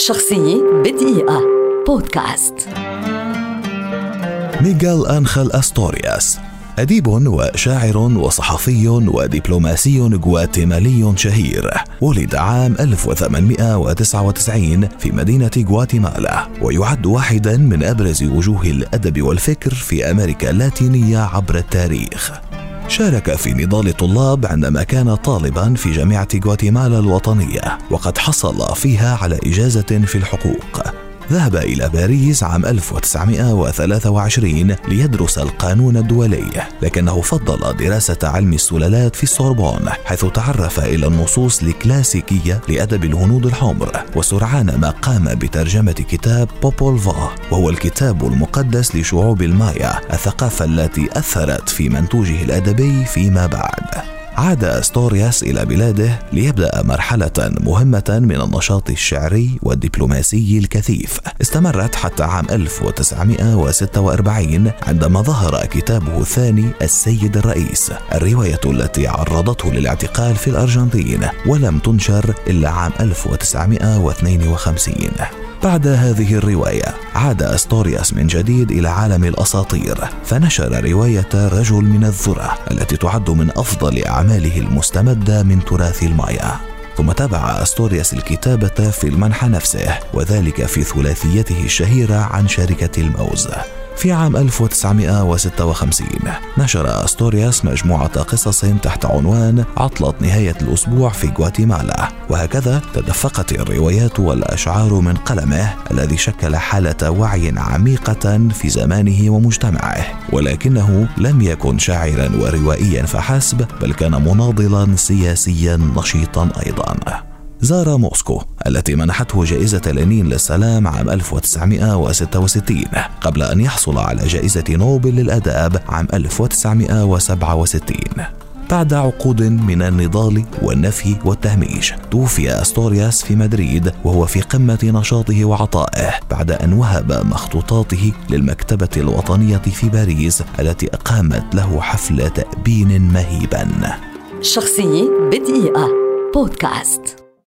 شخصية بدقيقة. بودكاست. ميغال أنخل أستورياس. أديب وشاعر وصحفي ودبلوماسي غواتيمالي شهير. ولد عام 1899 في مدينة غواتيمالا. ويعد واحدا من أبرز وجوه الأدب والفكر في أمريكا اللاتينية عبر التاريخ. شارك في نضال الطلاب عندما كان طالبا في جامعة غواتيمالا الوطنية وقد حصل فيها على إجازة في الحقوق. ذهب إلى باريس عام 1923 ليدرس القانون الدولي لكنه فضل دراسة علم السلالات في السوربون حيث تعرف إلى النصوص الكلاسيكية لأدب الهنود الحمر وسرعان ما قام بترجمة كتاب بوبول فو وهو الكتاب المقدس لشعوب المايا الثقافة التي أثرت في منتوجه الأدبي فيما بعد. عاد أستورياس إلى بلاده ليبدأ مرحلة مهمة من النشاط الشعري والدبلوماسي الكثيف. استمرت حتى عام 1946 عندما ظهر كتابه الثاني السيد الرئيس. الرواية التي عرضته للاعتقال في الأرجنتين ولم تنشر إلا عام 1952 بعد هذه الرواية عاد أستورياس من جديد إلى عالم الأساطير فنشر رواية رجل من الذرة التي تعد من أفضل أعماله المستمدة من تراث المايا. ثم تابع أستورياس الكتابة في المنحى نفسه وذلك في ثلاثيته الشهيرة عن شركة الموز. في عام 1956 نشر أستورياس مجموعة قصص تحت عنوان عطلة نهاية الأسبوع في غواتيمالا. وهكذا تدفقت الروايات والأشعار من قلمه الذي شكل حالة وعي عميقة في زمانه ومجتمعه. ولكنه لم يكن شاعرا وروائيا فحسب بل كان مناضلا سياسيا نشيطا أيضا. زار موسكو التي منحته جائزة لينين للسلام عام 1966 قبل أن يحصل على جائزة نوبل للأداب عام 1967 بعد عقود من النضال والنفي والتهميش توفي أستورياس في مدريد وهو في قمة نشاطه وعطائه بعد أن وهب مخطوطاته للمكتبة الوطنية في باريس التي أقامت له حفل تأبين مهيبا. شخصية بدقيقة. بودكاست